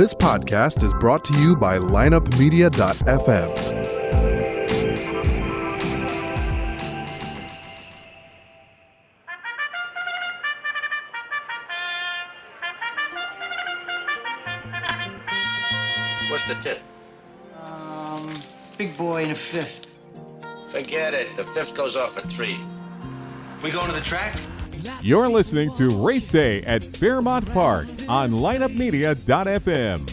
This podcast is brought to you by lineupmedia.fm. What's the tip? Um, big boy in a fifth. Forget it. The fifth goes off at three. We going to the track? You're listening to Race Day at Fairmount Park on lineupmedia.fm.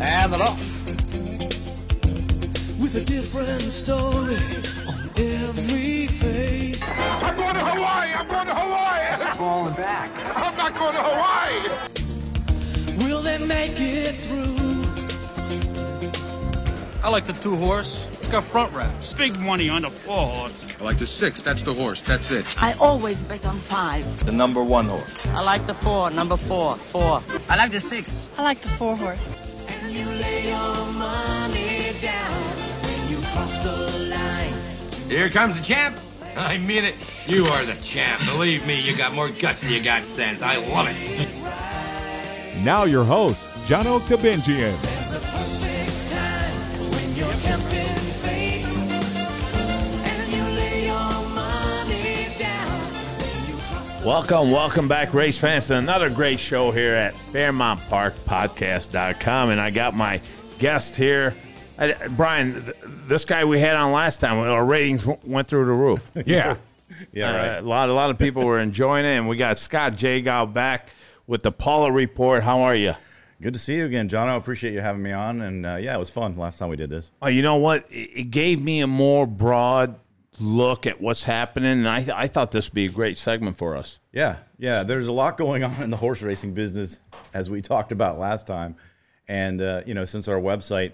And the law. with a different story on every face. I'm going to Hawaii. I'm going to Hawaii. Falling back. I'm not going to Hawaii. Will they make it through? I like the two horse. It's front wraps. big money on the four horse. I like the six. That's the horse. That's it. I always bet on five. The number one horse. I like the four, number four, four. I like the six. I like the four horse. And you lay your money down when you cross the line. Here comes the champ. I mean it. You are the champ. Believe me, you got more guts than you got sense. I love it. Now your host, Johno Kabinjian. Welcome, welcome back, race fans, to another great show here at Fairmount Park Podcast.com. And I got my guest here. I, Brian, th- this guy we had on last time, our ratings w- went through the roof. Yeah. Yeah, Uh, a lot, a lot of people were enjoying it, and we got Scott Jagow back with the Paulick Report. How are you? Good to see you again, John. I appreciate you having me on, and uh, yeah, it was fun last time we did this. Oh, you know what? It, it gave me a more broad look at what's happening, and I, I thought this would be a great segment for us. Yeah, yeah. There's a lot going on in the horse racing business, as we talked about last time, and uh, you know, since our website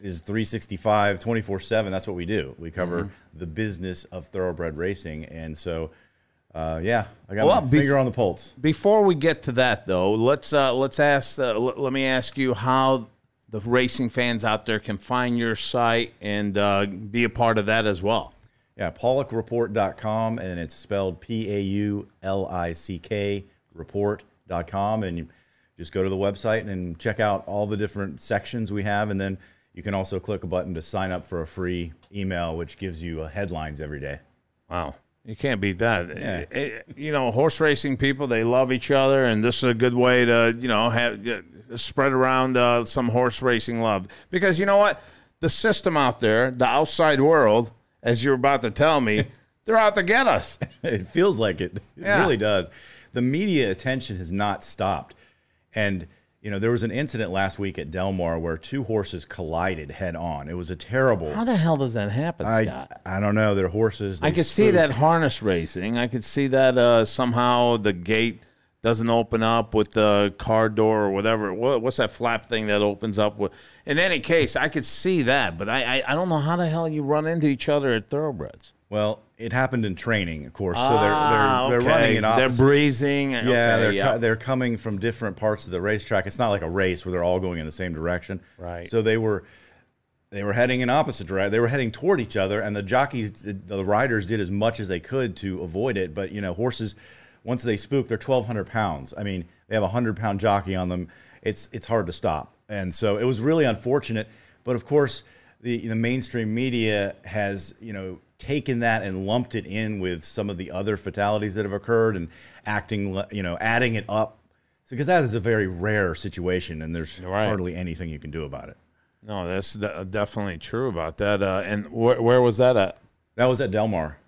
is 365, 24 seven, that's what we do. We cover Mm-hmm. the business of thoroughbred racing, and so uh, yeah, I got Well, my bef- finger on the pulse. Before we get to that, though, let's uh, let's ask. Uh, l- let me ask you how the racing fans out there can find your site and uh, be a part of that as well. Yeah, PaulickReport.com, and it's spelled P A U L I C K report.com. And you just go to the website and check out all the different sections we have. And then you can also click a button to sign up for a free email, which gives you uh, headlines every day. Wow, you can't beat that. Yeah. Eh, you know, horse racing people they love each other, and this is a good way to you know have uh, spread around uh, some horse racing love. Because you know what, the system out there, the outside world, as you're about to tell me, they're out to get us. it feels like it. It Yeah. really does. The media attention has not stopped. And, you know, there was an incident last week at Del Mar where two horses collided head on. It was a terrible. How the hell does that happen, I, Scott? I don't know. They're horses. I they could see that harness racing. I could see that uh, somehow the gate doesn't open up with the car door or whatever. What, what's that flap thing that opens up with? In any case, I could see that, but I, I I don't know how the hell you run into each other at thoroughbreds. Well, it happened in training, of course. So they're Ah, they're, they're okay. running in They're breezing. Yeah, Okay, they're yeah. co- they're coming from different parts of the racetrack. It's not like a race where they're all going in the same direction. Right. So they were they were heading in opposite direction. They were heading toward each other, and the jockeys, the riders, did as much as they could to avoid it. But you know, horses, once they spook, they're twelve hundred pounds. I mean, they have a hundred pound jockey on them. It's it's hard to stop, and so it was really unfortunate. But of course, the the mainstream media has you know taken that and lumped it in with some of the other fatalities that have occurred and acting you know adding it up because that is a very rare situation, and there's Right. hardly anything you can do about it. No, that's definitely true about that. Uh, and wh- where was that at? That was at Del Mar.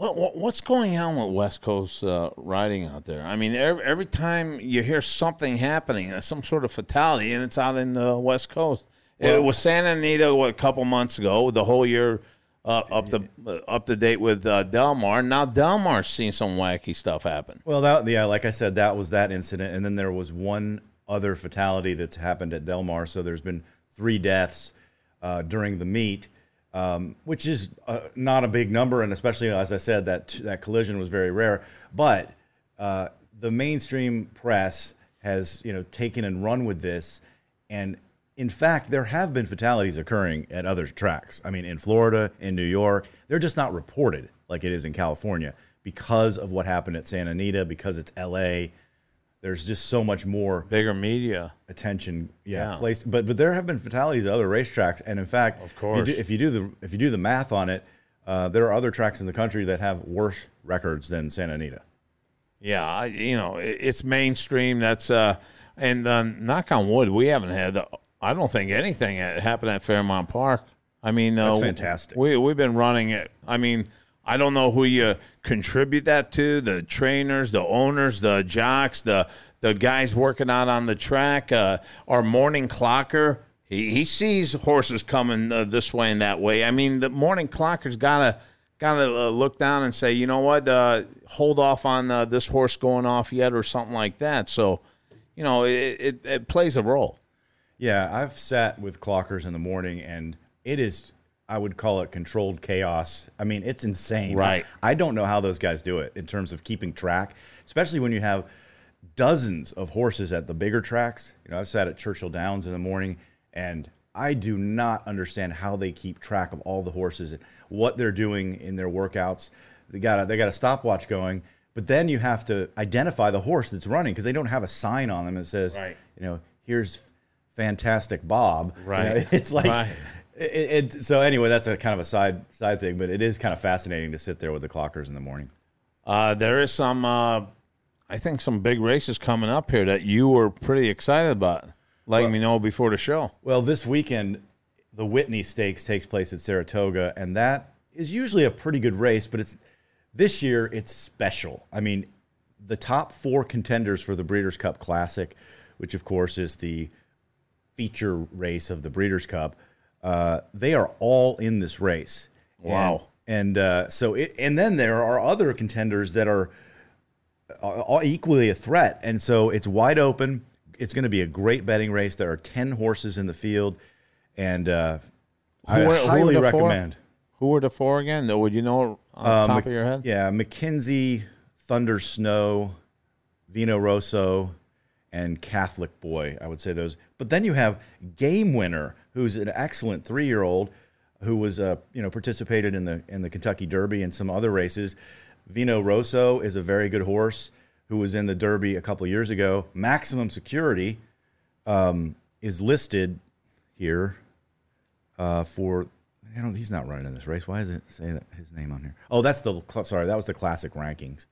What, what what's going on with West Coast uh, riding out there? I mean, every, every time you hear something happening, uh, some sort of fatality, and it's out in the West Coast. it was Santa Anita what, a couple months ago, the whole year uh, up to uh, up to date with uh, Del Mar. Now Del Mar's seen some wacky stuff happen. Well, that yeah, like I said, that was that incident, and then there was one other fatality that's happened at Del Mar. So there's been three deaths uh, during the meet, um, which is uh, not a big number, and especially as I said, that that collision was very rare. But uh, the mainstream press has you know taken and run with this, and in fact, there have been fatalities occurring at other tracks. I mean, in Florida, in New York, they're just not reported like it is in California because of what happened at Santa Anita, because it's LA. There's just so much more bigger media attention. Yeah, Yeah. placed. But but there have been fatalities at other racetracks, and in fact, of course. if you do, if you do the if you do the math on it, uh, there are other tracks in the country that have worse records than Santa Anita. Yeah, I, you know, it, it's mainstream. That's uh, and uh, knock on wood, we haven't had. I don't think anything happened at Fairmount Park. I mean, uh, That's fantastic. We we've been running it. I mean, I don't know who you contribute that to: the trainers, the owners, the jocks, the the guys working out on the track. Uh, our morning clocker. He, he sees horses coming uh, this way and that way. I mean, the morning clocker's gotta gotta uh, look down and say, you know what, uh, hold off on uh, this horse going off yet, or something like that. So, you know, it, it, it plays a role. Yeah, I've sat with clockers in the morning, and it is. I would call it controlled chaos. I mean, it's insane. Right. I don't know how those guys do it in terms of keeping track, especially when you have dozens of horses at the bigger tracks. You know, I've sat at Churchill Downs in the morning, and I do not understand how they keep track of all the horses and what they're doing in their workouts. They got a, they got a stopwatch going, but then you have to identify the horse that's running because they don't have a sign on them that says, Right. you know, here's fantastic Bob. You know, Right. it's like. Right. It, it, so anyway, that's a kind of a side side thing, but it is kind of fascinating to sit there with the clockers in the morning. Uh, there is some, uh, I think, some big races coming up here that you were pretty excited about. Letting me know before the show. Well, this weekend, the Whitney Stakes takes place at Saratoga, and that is usually a pretty good race, but it's this year it's special. I mean, the top four contenders for the Breeders' Cup Classic, which of course is the feature race of the Breeders' Cup, uh, they are all in this race. Wow. And, and uh, so, it, and then there are other contenders that are are equally a threat. And so it's wide open. It's going to be a great betting race. There are 10 horses in the field. And uh, I who highly the four? recommend. Who were the four again? Though, would you know on the Uh, top Mc- of your head? Yeah, McKinzie, Thunder Snow, Vino Rosso, and Catholic Boy. I would say those. But then you have Game Winner, who's an excellent three-year-old who was uh, you know participated in the in the Kentucky Derby and some other races. Vino Rosso is a very good horse who was in the Derby a couple years ago. Maximum Security um, is listed here uh, for. You know, he's not running in this race. Why is it say his name on here? Oh, that's the sorry, that was the classic rankings.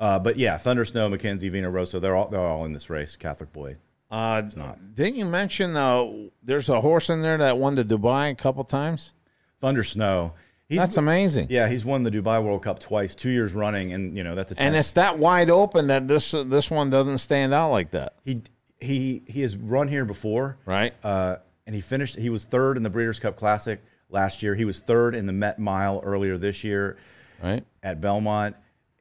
Uh, but yeah, Thunder Snow, McKinzie, Vino Rosso, they're all they're all in this race. Catholic boy. Uh, Didn't you mention uh, there's a horse in there that won the Dubai a couple times? Thunder Snow. He's, That's amazing. Yeah, he's won the Dubai World Cup twice, two years running, and you know that's a And it's that wide open that this this one doesn't stand out like that. he he he has run here before, Right. Uh, and he finished. He was third in the Breeders' Cup Classic last year. He was third in the Met Mile earlier this year, right at Belmont.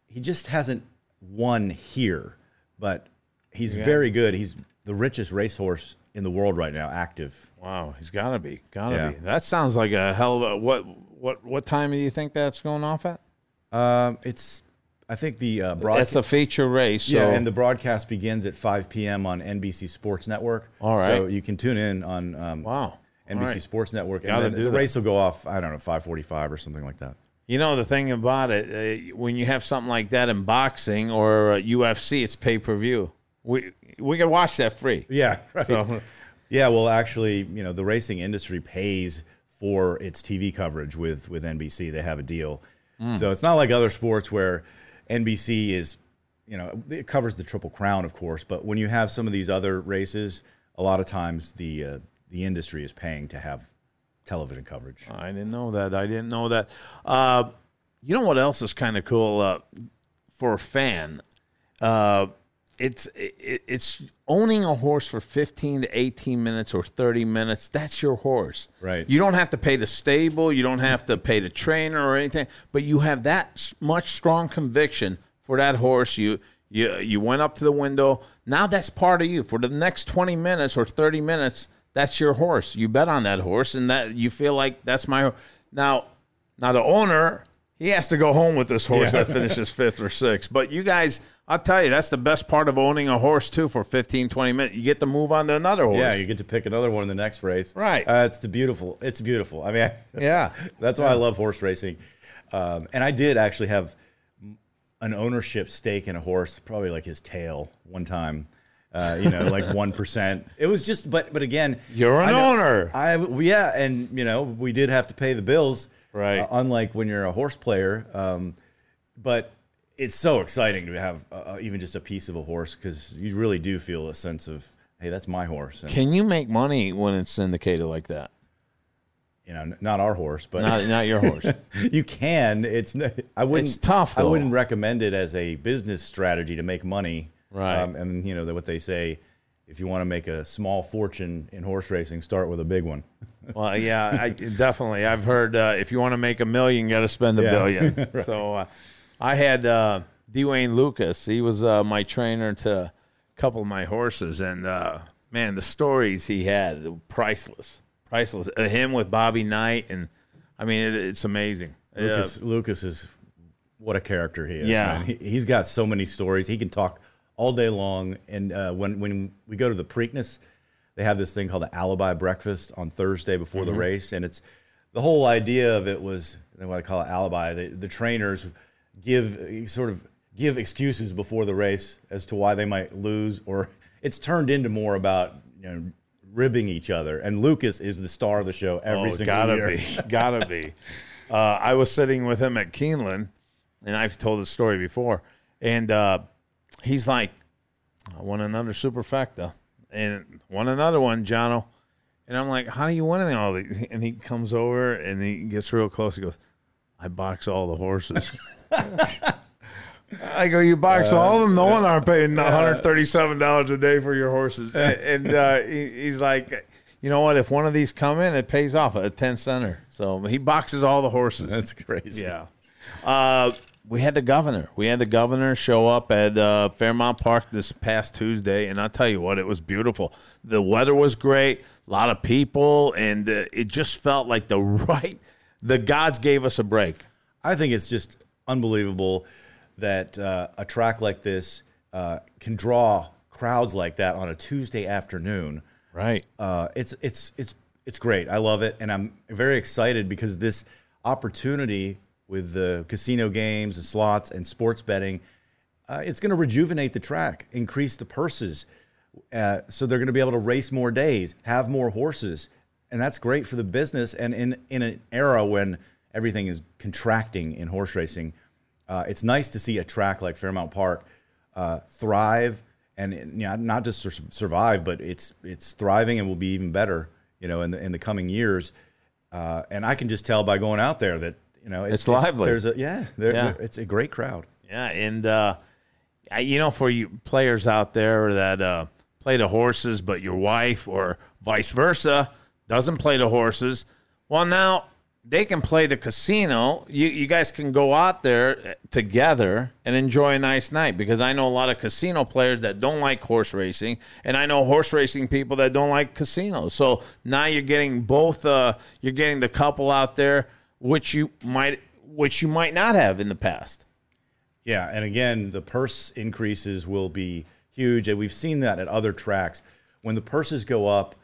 He just hasn't won here, but he's Yeah. very good. He's the richest racehorse in the world right now, active. Wow, he's got to be, got to Yeah. be. That sounds like a hell of a what what what time do you think that's going off at? Um, it's I think the uh, broadcast. It's a feature race. So Yeah, and the broadcast begins at 5 p.m. on NBC Sports Network. All right. So you can tune in on um, wow NBC right. Sports Network, Gotta and then the that. race will go off. I don't know, 5:45 or something like that. You know the thing about it, uh, when you have something like that in boxing or uh, UFC, it's pay per view. We we can watch that free. Yeah, right. So Yeah, well, actually, you know, the racing industry pays for its TV coverage with with NBC. They have a deal, Mm. so it's not like other sports where NBC is, you know, it covers the Triple Crown, of course. But when you have some of these other races, a lot of times the uh, the industry is paying to have television coverage. I didn't know that. I didn't know that. Uh, you know what else is kind of cool uh, for a fan? Uh, it's it, it's owning a horse for 15 to 18 minutes or 30 minutes. That's your horse. Right. You don't have to pay the stable. You don't have to pay the trainer or anything. But you have that much strong conviction for that horse. You you you went up to the window. Now that's part of you for the next 20 minutes or 30 minutes. That's your horse. You bet on that horse, and that you feel like that's my. Now, now the owner he has to go home with this horse Yeah. that finishes fifth or sixth. But you guys, I'll tell you, that's the best part of owning a horse too. For 15, 20 minutes, you get to move on to another horse. Yeah, you get to pick another one in the next race. Right. Uh, it's the beautiful. It's beautiful. I mean, Yeah. that's why I love horse racing. Um, and I did actually have an ownership stake in a horse, probably like his tail one time. Uh, you know, like one percent. It was just, but but again, You're an I know- owner. I yeah, and you know, we did have to pay the bills, Right. uh, unlike when you're a horse player, um, but it's so exciting to have uh, even just a piece of a horse because you really do feel a sense of, hey, that's my horse. And, Can you make money when it's syndicated like that? you know, not our horse, but Not, not your horse. you can. It's I wouldn't. It's tough, I wouldn't recommend it as a business strategy to make money. Right. Um, and you know what they say, if you want to make a small fortune in horse racing, start with a big one. Well, yeah, I, definitely. I've heard uh, if you want to make a million, you got to spend a Yeah. billion. So uh, I had uh, D. Wayne Lukas. He was uh, my trainer to a couple of my horses, and uh, man, the stories he had were priceless, priceless. Uh, him with Bobby Knight, and I mean, it, it's amazing. Lukas, Lukas is what a character he is. Yeah. He, he's got so many stories. He can talk all day long. And uh, when when we go to the Preakness, they have this thing called the Alibi Breakfast on Thursday before the Mhm. race, and it's the whole idea of it was what I call it alibi. The, the trainers give sort of give excuses before the race as to why they might lose, or it's turned into more about you know ribbing each other. And Lukas is the star of the show every oh, single gotta year. be, gotta be. Uh, I was sitting with him at Keeneland, and I've told this story before. And uh, he's like, "I want another superfecta, and want another one, Johno." And I'm like, "How do you win all these?" And he comes over and he gets real close. He goes, "I box all the horses." I go, you box all of them. No one aren't paying one hundred thirty-seven dollars a day for your horses. And, uh, he, he's like, you know what? If one of these come in, it pays off a ten center. So he boxes all the horses. That's crazy. Yeah. We had the governor. We had the governor show up at uh, Fairmount Park this past Tuesday, and I'll tell you what, it was beautiful. The weather was great, a lot of people, and uh, it just felt like the right. The gods gave us a break. I think it's just unbelievable that uh, a track like this uh, can draw crowds like that on a Tuesday afternoon. Right. Uh, it's it's it's it's great. I love it, and I'm very excited because this opportunity with the casino games and slots and sports betting, uh, it's going to rejuvenate the track, increase the purses, uh, so they're going to be able to race more days, have more horses, and that's great for the business. And in in an era when everything is contracting in horse racing, uh, it's nice to see a track like Fairmount Park uh, thrive and you know, not just survive, but it's it's thriving and will be even better, you know, in the in the coming years. Uh, and I can just tell by going out there that you know It's lively. there's a yeah, there, Yeah. it's a great crowd. Yeah, and uh, I- you know, for you players out there that uh, play the horses, but your wife or vice versa doesn't play the horses, well, now they can play the casino. You you guys can go out there together and enjoy a nice night because I know a lot of casino players that don't like horse racing, and I know horse racing people that don't like casinos. So now you're getting both. Uh, you're getting the couple out there, which you might which you might not have in the past. Yeah, and again, the purse increases will be huge, and we've seen that at other tracks. When the purses go up,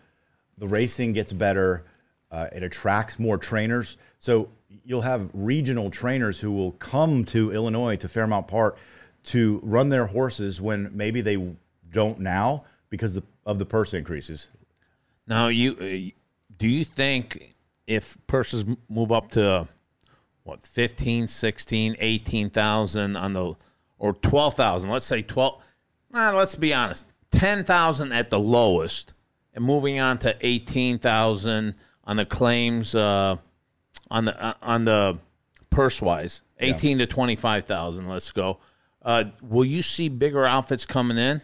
the racing gets better. Uh, it attracts more trainers. So you'll have regional trainers who will come to Illinois to Fairmount Park to run their horses when maybe they don't now because the, of the purse increases. Now, you uh, do you think if purses move up to what 15, 16, 18,000 on the or 12,000, let's say 12 nah, let's be honest, 10,000 at the lowest and moving on to 18,000 on the claims uh, on the uh, on the purse wise, 18 to 25,000, let's go. Uh, will you see bigger outfits coming in?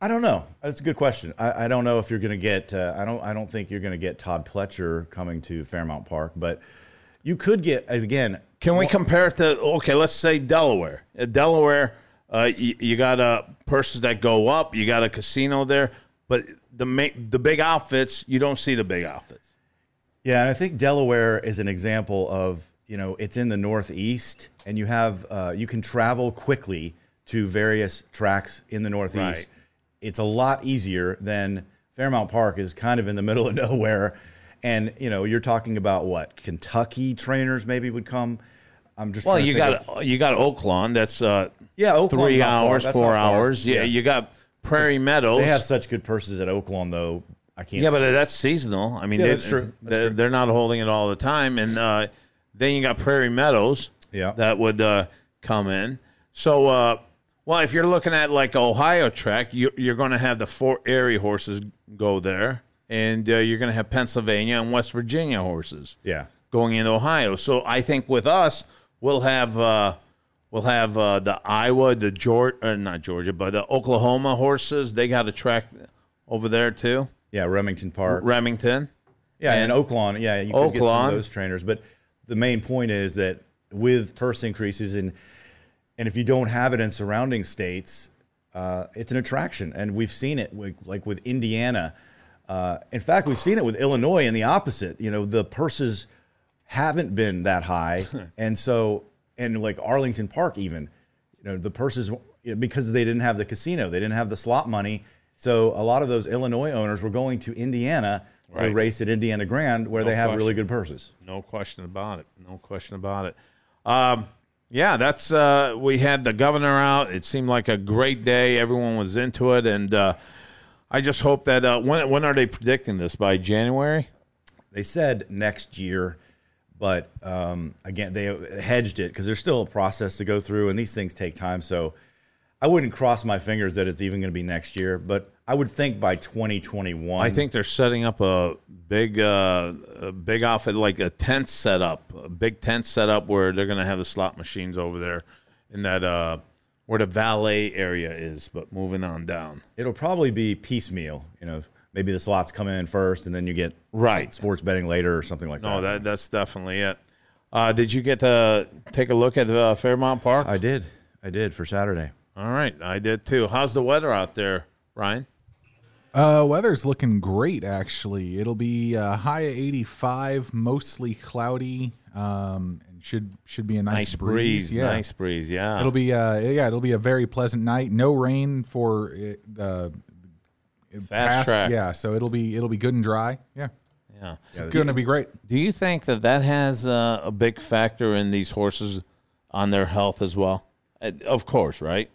I don't know. That's a good question. I, I don't know if you're going to get. Uh, I don't. I don't think you're going to get Todd Pletcher coming to Fairmount Park, but you could get as again. Can we compare it to okay? Let's say Delaware. Uh, Delaware, uh, you, you got uh, purses that go up. You got a casino there, but the ma- the big outfits you don't see the big outfits. Yeah, and I think Delaware is an example of you know it's in the Northeast, and you have uh, you can travel quickly to various tracks in the Northeast. Right. It's a lot easier than Fairmount Park is kind of in the middle of nowhere, and you know you're talking about what Kentucky trainers maybe would come. I'm just Well, you got of- you got Oaklawn. That's uh, Yeah, Oaklawn's three hours, four hours. Yeah, Yeah. you got Prairie Meadows. they have such good purses at Oaklawn though. I can't. yeah, but that's seasonal. I mean, Yeah, they, that's true. That's they're, true. they're not holding it all the time. And uh, then you got Prairie Meadows. Yeah. that would uh, come in. So, uh, well, if you're looking at like Ohio track, you, you're going to have the Fort Erie horses go there, and uh, you're going to have Pennsylvania and West Virginia horses. yeah. going into Ohio. So I think with us, we'll have uh, we'll have uh, the Iowa, the Georgia, uh, not Georgia, but the Oklahoma horses. They got a track over there too, Yeah, Remington Park. Remington. Yeah, and, Oaklawn. Yeah, you could get some of those trainers. But the main point is that with purse increases and and if you don't have it in surrounding states, uh, it's an attraction, and we've seen it with, like with Indiana. Uh, in fact, we've seen it with Illinois and the opposite. You know, the purses haven't been that high, and so and like Arlington Park, even you know the purses because they didn't have the casino, they didn't have the slot money. So a lot of those Illinois owners were going to Indiana to race at Indiana Grand, where No they have question. really good purses. No question about it. No question about it. Um, yeah, that's uh, we had the governor out. It seemed like a great day. Everyone was into it, and uh, I just hope that uh, when when are they predicting this by January? They said next year, but um, again, they hedged it because there's still a process to go through, and these things take time. So I wouldn't cross my fingers that it's even going to be next year, but I would think by 2021. I think they're setting up a big, uh, a big outfit, like a tent setup, a big tent setup where they're going to have the slot machines over there in that uh, where the valet area is. But moving on down, it'll probably be piecemeal. You know, maybe the slots come in first, and then you get right sports betting later or something like no, that. that that's definitely it. Uh, did you get to take a look at uh, Fairmount Park? I did. I did for Saturday. All right, I did too. How's the weather out there, Ryan? Uh, weather's looking great actually. It'll be uh, high of 85, mostly cloudy, um, and should should be a nice, Nice breeze, Yeah. nice breeze, yeah. It'll be uh, yeah, it'll be a very pleasant night. No rain for it, the Fast track. Yeah, so it'll be it'll be good and dry. Yeah, Yeah, it's going to be great. Do you think that that has uh, a big factor in these horses on their health as well? Uh, Of course, right?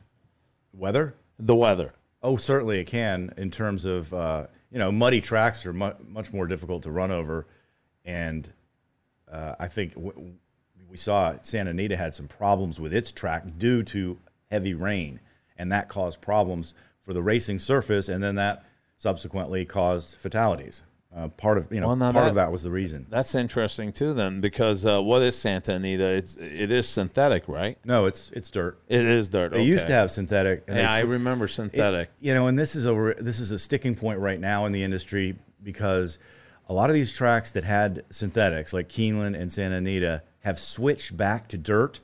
Weather? The weather. Oh, certainly it can. In terms of uh, you know, muddy tracks are mu- much more difficult to run over, and uh, I think w- we saw Santa Anita had some problems with its track due to heavy rain, and that caused problems for the racing surface, and then that subsequently caused fatalities. Uh, part of you know Well, part that- of that was the reason. That's interesting too, then, because uh, what is Santa Anita? It's it is synthetic, right? No, it's it's dirt. It is dirt. They used to have synthetic. and Yeah, they I remember synthetic. It- you know, and this is a this is a sticking point right now in the industry because a lot of these tracks that had synthetics, like Keeneland and Santa Anita, have switched back to dirt.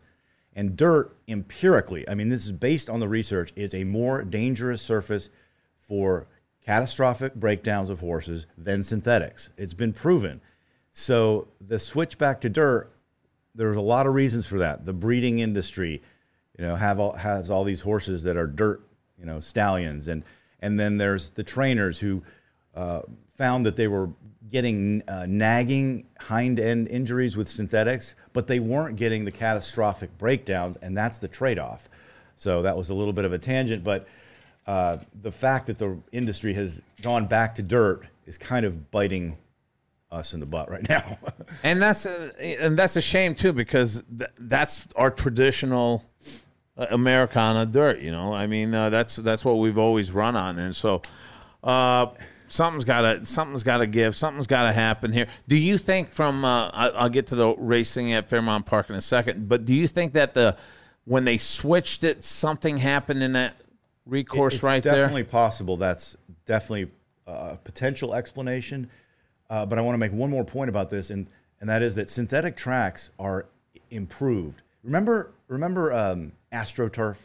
And dirt, empirically, I mean, this is based on the research, is a more dangerous surface for catastrophic breakdowns of horses than synthetics. It's been proven. So the switch back to dirt there's a lot of reasons for that. The breeding industry, you know, have all, has all these horses that are dirt, you know, stallions, and and then there's the trainers who uh, found that they were getting uh, nagging hind end injuries with synthetics, but they weren't getting the catastrophic breakdowns, and that's the trade off. So that was a little bit of a tangent, but uh, the fact that the industry has gone back to dirt is kind of biting us in the butt right now. and that's a, and that's a shame too because th- that's our traditional uh, Americana dirt. You know, I mean uh, that's that's what we've always run on, and so uh, something's got to something's got to give. Something's got to happen here. Do you think from uh, I, I'll get to the racing at Fairmount Park in a second, but do you think that the when they switched it, something happened in that recourse it's right definitely there? Definitely possible. That's definitely a potential explanation. Uh, but I want to make one more point about this, and and that is that synthetic tracks are improved. Remember, remember um, AstroTurf.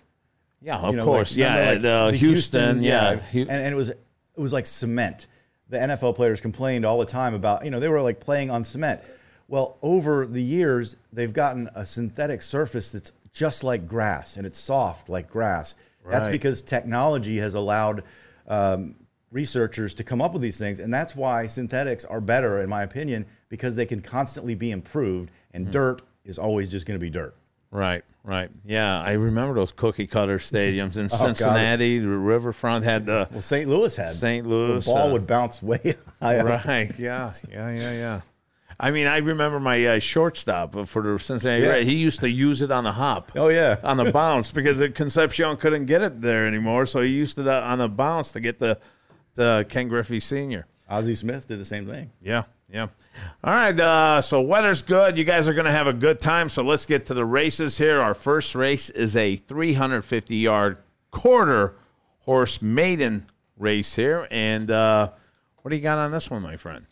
Yeah, of course. Yeah, remember, uh, the Houston, yeah. and, and it was it was like cement. The NFL players complained all the time about you know they were like playing on cement. Well, over the years, they've gotten a synthetic surface that's just like grass and it's soft like grass. That's because technology has allowed um, researchers to come up with these things, and that's why synthetics are better, in my opinion, because they can constantly be improved, and dirt is always just going to be dirt. Right, right. Yeah, I remember those cookie cutter stadiums in Oh, God. Cincinnati. The Riverfront had the Well, St. Louis had St. Louis. The ball uh, would bounce way high. Right. Yeah. Yeah. Yeah. Yeah. I mean, I remember my uh, shortstop for the Cincinnati. Yeah. Reds. He used to use it on the hop. Oh yeah. on the bounce because the Concepcion couldn't get it there anymore, so he used it uh, on the bounce to get the the Ken Griffey Senior. Ozzie Smith did the same thing. Yeah, yeah. All right, uh, so weather's good. You guys are going to have a good time. So let's get to the races here. Our first race is a 350 yard quarter horse maiden race here, and uh, what do you got on this one, my friend?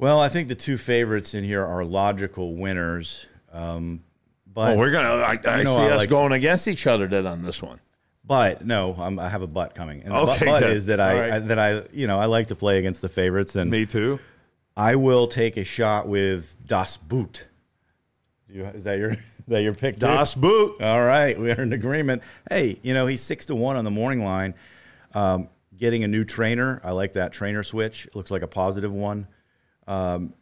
Well, I think the two favorites in here are logical winners. Um, but oh, we're gonna. I, I you know see I us like to- going against each other then on this one. But no, I'm, I have a butt coming. And the Okay, but, but good. is that I, right. I that I you know I like to play against the favorites, and Me too. I will take a shot with Das Boot. Do you, is that your is that your pick? too? Das Boot. All right, we are in agreement. Hey, you know he's six to one on the morning line. Um, getting a new trainer, I like that trainer switch. It looks like a positive one. Um,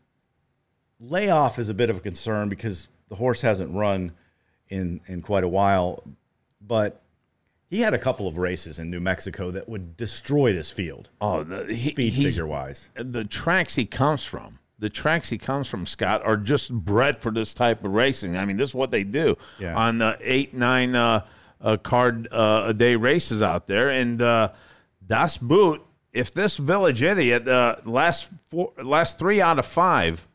layoff is a bit of a concern because the horse hasn't run in in quite a while, but he had a couple of races in New Mexico that would destroy this field. Oh, the, he, speed figure wise. the tracks he comes from, the tracks he comes from, Scott, are just bred for this type of racing. I mean, this is what they do Yeah. on uh, eight, nine uh, uh, card uh, a day races out there. And uh, Das Boot, if this village idiot uh, last four, last three out of five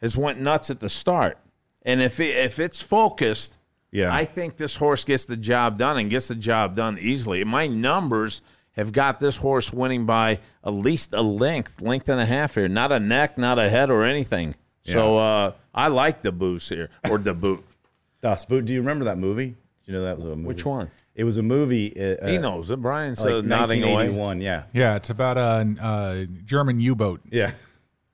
has went nuts at the start, and if it, if it's focused. Yeah. I think this horse gets the job done and gets the job done easily. My numbers have got this horse winning by at least a length, length and a half here. Not a neck, not a head or anything. So uh, I like the boost here or the boot. Das Boot. Do you remember that movie? Do you know that was a movie? Which one? It was a movie. Uh, He uh, knows it. Brian's like uh, nodding away. 1981. Yeah. Yeah, it's about a, a German U-boat. Yeah.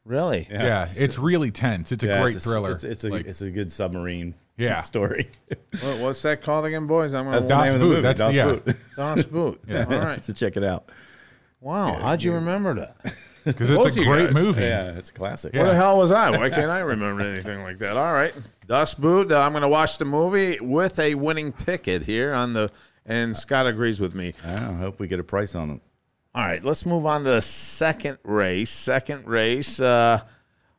Really? Yeah, it's really tense. It's a Yeah, great it's thriller. It's, it's a Like- it's a good submarine. Yeah. Story. What, what's that called again, boys? I'm gonna That's the Das name of the Boot, movie. that's- Das yeah. Boot. Das Boot. Yeah. All right. so check it out. Wow. How'd you remember that? because it's a great guys. movie. Yeah, it's a classic. What the hell was I? Why can't I remember anything like that? All right, Das Boot. Uh, I'm going to watch the movie with a winning ticket here on the. And Scott agrees with me. I hope we get a price on it. All right, let's move on to the second race. Second race, uh,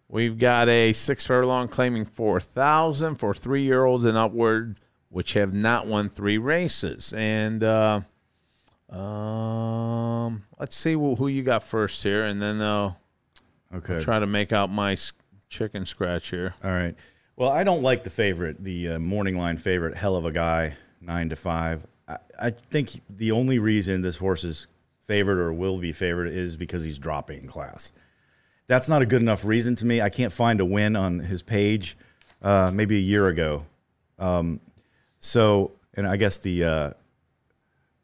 we've got a six furlong claiming four thousand for three year olds and upward, which have not won three races. And uh, um, let's see who, who you got first here, and then uh, Okay. try to make out my chicken scratch here. All right. Well, I don't like the favorite, the uh, morning line favorite, hell of a guy, nine to five. I, think the only reason this horse is favored or will be favored is because he's dropping in class. That's not a good enough reason to me. I can't find a win on his page. Uh, maybe a year ago. Um, so, and I guess the uh,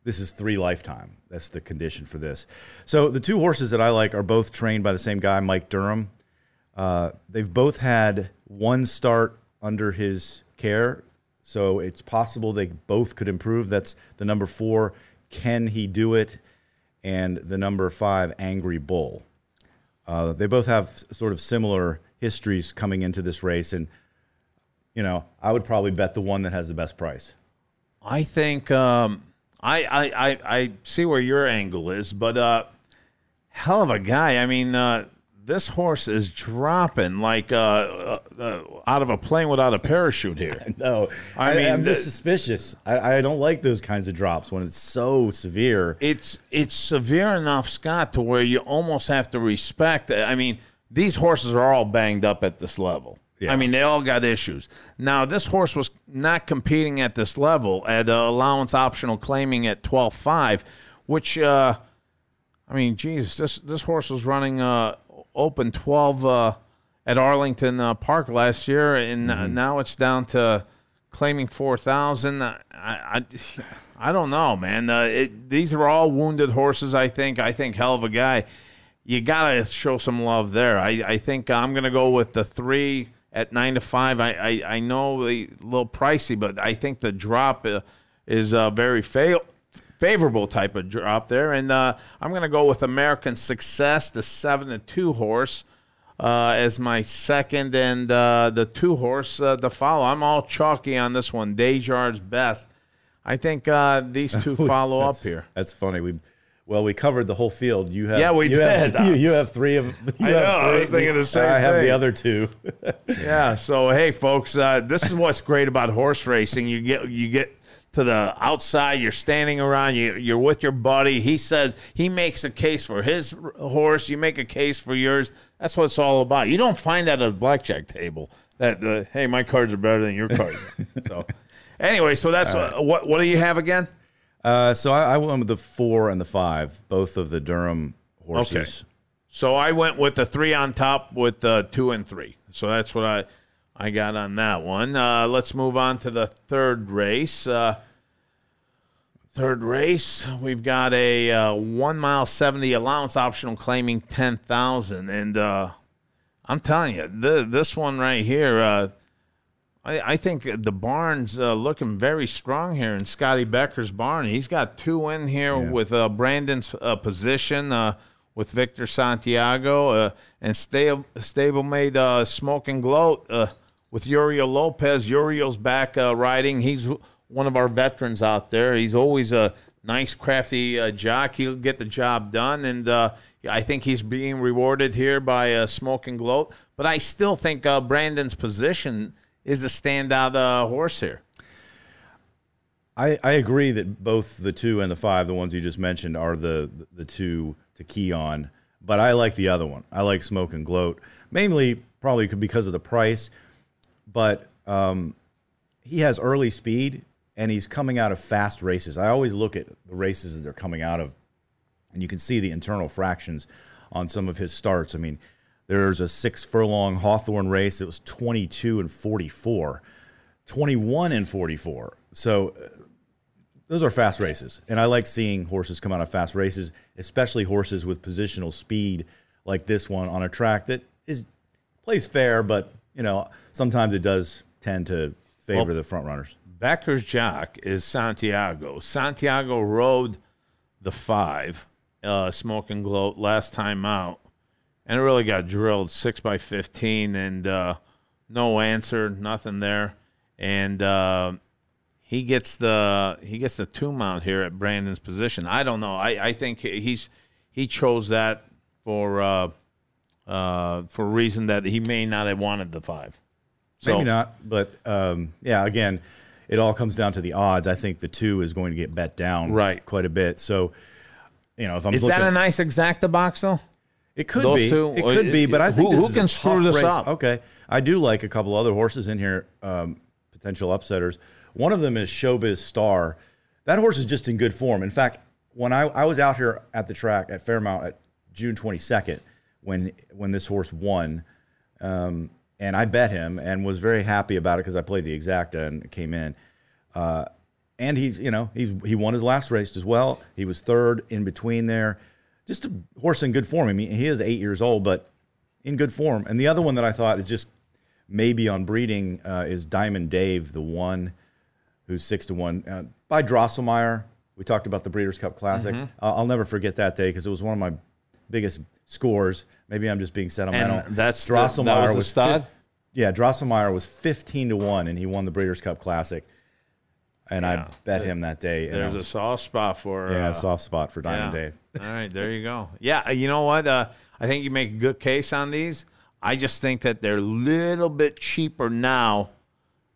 this is three lifetime. That's the condition for this. So the two horses that I like are both trained by the same guy, Mike Durham. Uh, they've both had one start under his care, so it's possible they both could improve. That's the number four, Can He Do It? And the number five, Angry Bull. Uh, they both have sort of similar histories coming into this race, and you know, I would probably bet the one that has the best price. I think um, I, I I I see where your angle is, but uh, hell of a guy. I mean, uh, this horse is dropping like uh, uh, uh, out of a plane without a parachute here. No, I mean I, mean, am just suspicious. I, I don't like those kinds of drops when it's so severe. It's it's severe enough, Scott, to where you almost have to respect. I mean, these horses are all banged up at this level. I mean, they all got issues. Now, this horse was not competing at this level at uh, allowance optional claiming at twelve five, which uh, I mean, Jesus, this this horse was running uh, open twelve uh, at Arlington uh, Park last year, and uh, now it's down to claiming four thousand. I, I I don't know, man. Uh, it, these are all wounded horses. I think. I think hell of a guy. You gotta show some love there. I, I think I'm gonna go with the three at nine to five. I I, I know a little pricey, but I think the drop uh, is uh, very fail favorable type of drop there. And uh, I'm going to go with American Success, the seven to two horse. uh, as my second, and uh, the two horse uh, to follow. I'm all chalky on this one. Desjardins best. I think uh, these two follow up here. That's funny. We well, we covered the whole field. You have Yeah, we you Have, you, you have three of. You I have know, I was thinking the same I have thing. the other two. yeah. So hey, folks, uh, this is what's great about horse racing. You get you get to the outside. You're standing around. You you're with your buddy. He says he makes a case for his horse. You make a case for yours. That's what it's all about. You don't find that at a blackjack table. That uh, hey, my cards are better than your cards. so anyway, so that's uh, what what do you have again? Uh, so I, I went with the four and the five, both of the Durham horses. Okay. So I went with the three on top with the two and three. So that's what I I got on that one. Uh, let's move on to the third race. Uh, third race, we've got a uh, one mile seventy allowance optional claiming ten thousand, and uh, I'm telling you, th- this one right here. Uh, I, I think the barn's uh, looking very strong here in Scotty Becker's barn. He's got two in here with uh, Brandon's uh, position uh, with Victor Santiago uh, and stable, stablemate uh, Smoke and Gloat uh, with Uriel Lopez. Uriel's back uh, riding. He's one of our veterans out there. He's always a nice, crafty uh, jock. He'll get the job done, and uh, I think he's being rewarded here by uh, Smoke and Gloat. But I still think uh, Brandon's position is the standout uh, horse here. I, I agree that both the two and the five, the ones you just mentioned, are the the two to key on. But I like the other one. I like Smoke and Gloat, mainly probably because of the price. But um, he has early speed, and he's coming out of fast races. I always look at the races that they're coming out of, and you can see the internal fractions on some of his starts. I mean, there's a six furlong Hawthorne race. It was 22 and 44, 21 and 44. So uh, those are fast races. And I like seeing horses come out of fast races, especially horses with positional speed like this one on a track that is plays fair, but you know, sometimes it does tend to favor Well, the front runners. Becker's jock is Santiago. Santiago rode the five, uh, Smoke and Gloat, last time out, and it really got drilled six by fifteen, and uh, no answer, nothing there, and uh, he gets the he gets the two mount here at Brandon's position. I don't know. I, I think he's he chose that for uh, for a reason that he may not have wanted the five. So- Maybe not, but um, yeah, again, it all comes down to the odds. I think the two is going to get bet down Right. quite a bit. So, you know, if I'm Is looking, that a nice exacta box though? It could Those be. two? It could be, but I think Who- this who is can a screw this race. up? Okay, I do like a couple other horses in here, um, potential upsetters. One of them is Showbiz Star. That horse is just in good form. In fact, when I, I was out here at the track at Fairmount at June 22nd, when when this horse won, um, and I bet him and was very happy about it because I played the exacta and it came in. Uh, and he's you know he's he won his last race as well. He was third in between there. Just a horse in good form. I mean, he is eight years old, but in good form. And the other one that I thought is just maybe on breeding uh, is Diamond Dave, the one who's six to one uh, by Drosselmeyer. We talked about the Breeders' Cup Classic. Mhm. I'll, I'll never forget that day because it was one of my biggest scores. Maybe I'm just being sentimental. And that's the- that was the stud? fif- yeah, Drosselmeyer was 15 to one, and he won the Breeders' Cup Classic. And I bet him that day. There's a soft spot for Yeah, uh, soft spot for Diamond yeah. Dave. All right, there you go. Yeah, you know what? Uh, I think you make a good case on these. I just think that they're a little bit cheaper now.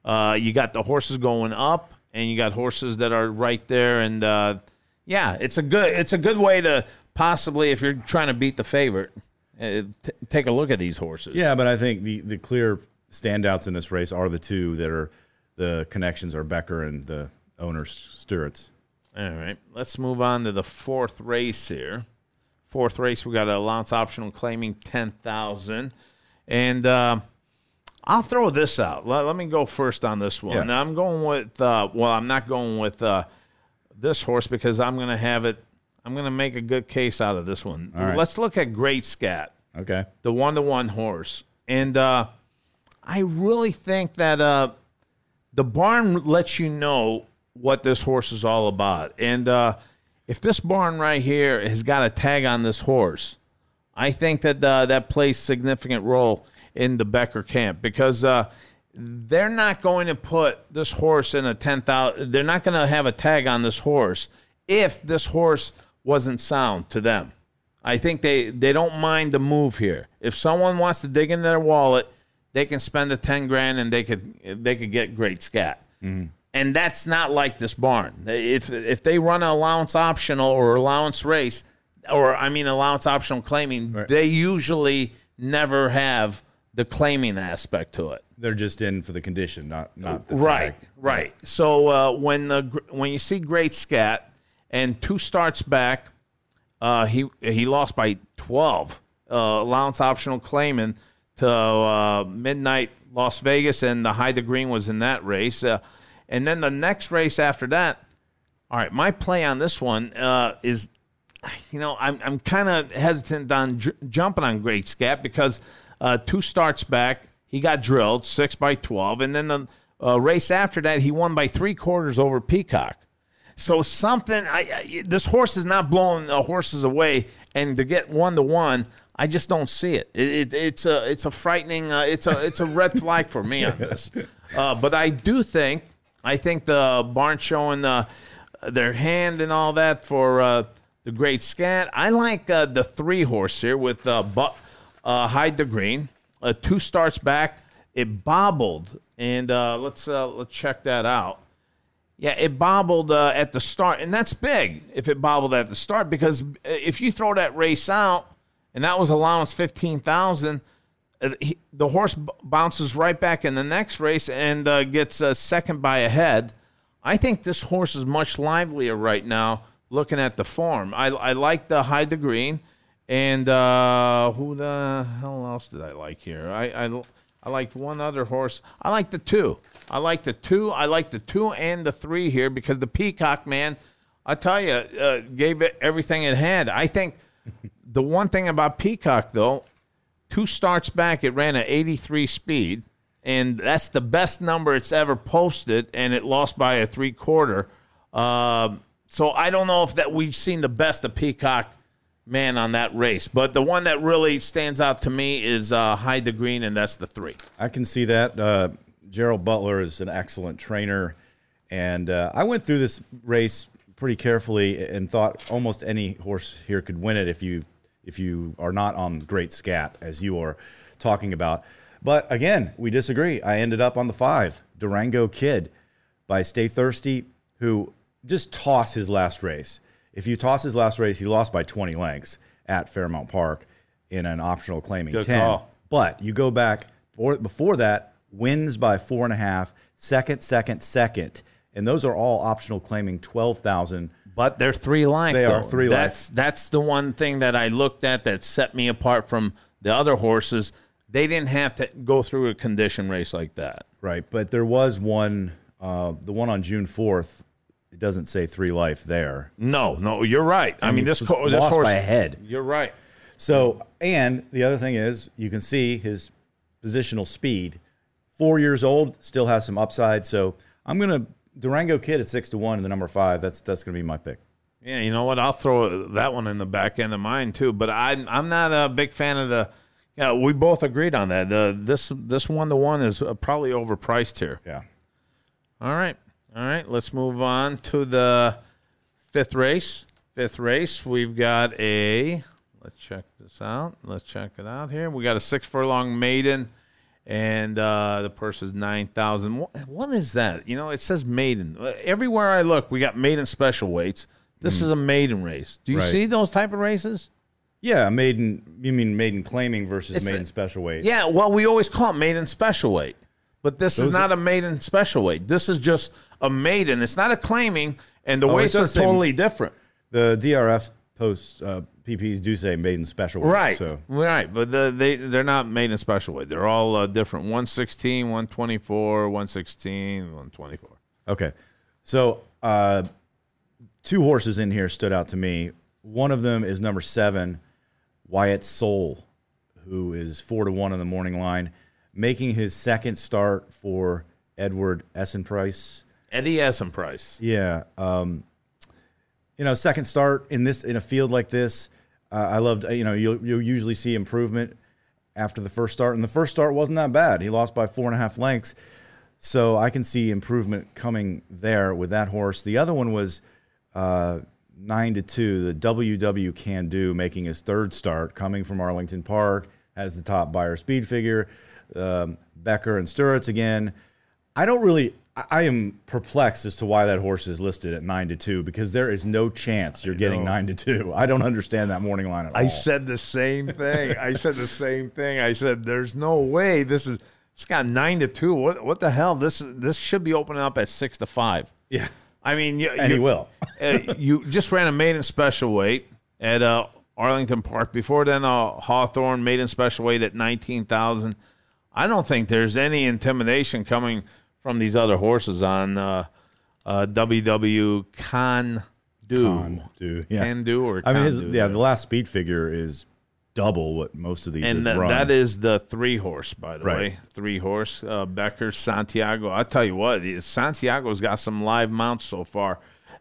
Uh, you got the horses going up, and you got horses that are right there. And uh, yeah, it's a good it's a good way to possibly, if you're trying to beat the favorite, uh, t- take a look at these horses. Yeah, but I think the, the clear standouts in this race are the two that are the connections are Becker and the owner Stewart's. All right, let's move on to the fourth race here. Fourth race, we got an allowance optional claiming ten thousand, and uh, I'll throw this out. Let, let me go first on this one. Yeah. Now, I'm going with uh, well, I'm not going with uh, this horse because I'm going to have it. I'm going to make a good case out of this one. All right. Let's look at Great Scat, Okay. the one to one horse, and uh, I really think that uh, the barn lets you know what this horse is all about. And uh, if this barn right here has got a tag on this horse, I think that uh, that plays significant role in the Becker camp because uh, they're not going to put this horse in a ten thousand. They're not going to have a tag on this horse if this horse wasn't sound to them. I think they they don't mind the move here. If someone wants to dig in their wallet, they can spend the ten grand and they could they could get great scat. And that's not like this barn. If if they run an allowance optional or allowance race, or I mean allowance optional claiming, they usually never have the claiming aspect to it. They're just in for the condition, not not the Right, tag. right. So uh, when the when you see great scat and two starts back, uh, he he lost by twelve. Uh, allowance optional claiming to uh, midnight Las Vegas, and the hide the green was in that race. Uh, and then the next race after that. All right, my play on this one uh, is you know, I'm I'm kind of hesitant on j- jumping on Great Scat because uh, two starts back, he got drilled six by twelve, and then the race after that, he won by three quarters over Peacock. So something, I, I this horse is not blowing the horses away, and to get one to one, I just don't see it. it, it it's a it's a frightening, uh, it's a it's a red flag for me on this. Uh, but I do think, I think the barn showing uh, their hand and all that for uh, the great scat. I like uh, the three horse here with uh, but, uh, Hide the Green. Uh, two starts back, it bobbled, and uh, let's uh, let's check that out. Yeah, it bobbled uh, at the start, and that's big if it bobbled at the start because uh, if you throw that race out, and that was allowance fifteen thousand, uh, the horse bounces right back in the next race and uh, gets uh, second by a head. I think this horse is much livelier right now. Looking at the form, I, I like the hide the green, and uh, who the hell else did I like here? I, I I liked one other horse. I like the two. I like the two. I like the two and the three here because the Peacock man, I tell you, uh, gave it everything it had. I think the one thing about Peacock though, two starts back, it ran at 83 speed, and that's the best number it's ever posted, and it lost by a three quarter. Um, so I don't know if that we've seen the best of Peacock man on that race, but the one that really stands out to me is uh, Hide the Green, and that's the three. I can see that. Uh, Gerald Butler is an excellent trainer, and uh, I went through this race pretty carefully and thought almost any horse here could win it if you if you are not on great scat as you are talking about. But again, we disagree. I ended up on the five Durango Kid by Stay Thirsty, who just tossed his last race. If you toss his last race, he lost by 20 lengths at Fairmount Park in an optional claiming Good 10. call. But you go back or before that, wins by four and a half, second, second, second. And those are all optional claiming 12,000. But they're three life. They are though. three that's, That's the one thing that I looked at that set me apart from the other horses. They didn't have to go through a condition race like that. Right. But there was one, uh, the one on June 4th, it doesn't say three life there. No, no, you're right. I And mean, this, co- this lost horse by a head. You're right. So, and the other thing is, you can see his positional speed. Four years old, still has some upside. So, I'm gonna Durango Kid at six to one, and the number five. That's that's gonna be my pick. Yeah, you know what? I'll throw that one in the back end of mine too. But I'm I'm not a big fan of the. Yeah, we both agreed on that. Uh, this this one to one is uh, probably overpriced here. Yeah. All right, all right. Let's move on to the fifth race. Fifth race. We've got a. Let's check this out. Let's check it out here. We got a six furlong maiden, and uh, the purse is nine thousand. What, is that? You know, it says maiden. Everywhere I look, we got maiden special weights. This is a maiden race. Do you Right. see those type of races? Yeah, maiden. You mean maiden claiming versus It's maiden a- special weight? Yeah, well, we always call it maiden special weight, but this is not are- a maiden special weight. This is just a maiden. It's not a claiming, and the Oh, weights are totally different. The DRF post uh, PPs do say made in special weight. Right, So right, but the, they they're not made in special weight. They're all uh, different. 116, 124, 116, 124. Okay. So uh, two horses in here stood out to me. One of them is number seven, Wyatt Soul, who is four to one in the morning line, making his second start for Edward Essenprice. Eddie Essenprice. Yeah. Um, you know, second start in this in a field like this. Uh, I loved, you know, you'll, you'll usually see improvement after the first start, and the first start wasn't that bad. He lost by four and a half lengths, so I can see improvement coming there with that horse. The other one was uh, nine to two. The WW Can Do making his third start, coming from Arlington Park, has the top buyer speed figure. Um, Becker and Sturritz again. I don't really. I- am perplexed as to why that horse is listed at nine to two because there is no chance you're getting nine to two. I don't understand that morning line at all. I said the same thing. I said the same thing. I said, "There's no way this is." It's got nine to two. What? What the hell? This this should be opening up at six to five. Yeah. I mean, you, And he will. uh, you just ran a maiden special weight at uh, Arlington Park. Before then, uh, Hawthorne maiden special weight at nineteen thousand. I don't think there's any intimidation coming from these other horses on uh, uh, WW Con Do. Con do, yeah. Can do or I mean, his, yeah, the last speed figure is double what most of these and that, run. that is the three horse, by the Right. way, three horse. Uh, Becker, Santiago. I tell you what, Santiago's got some live mounts so far,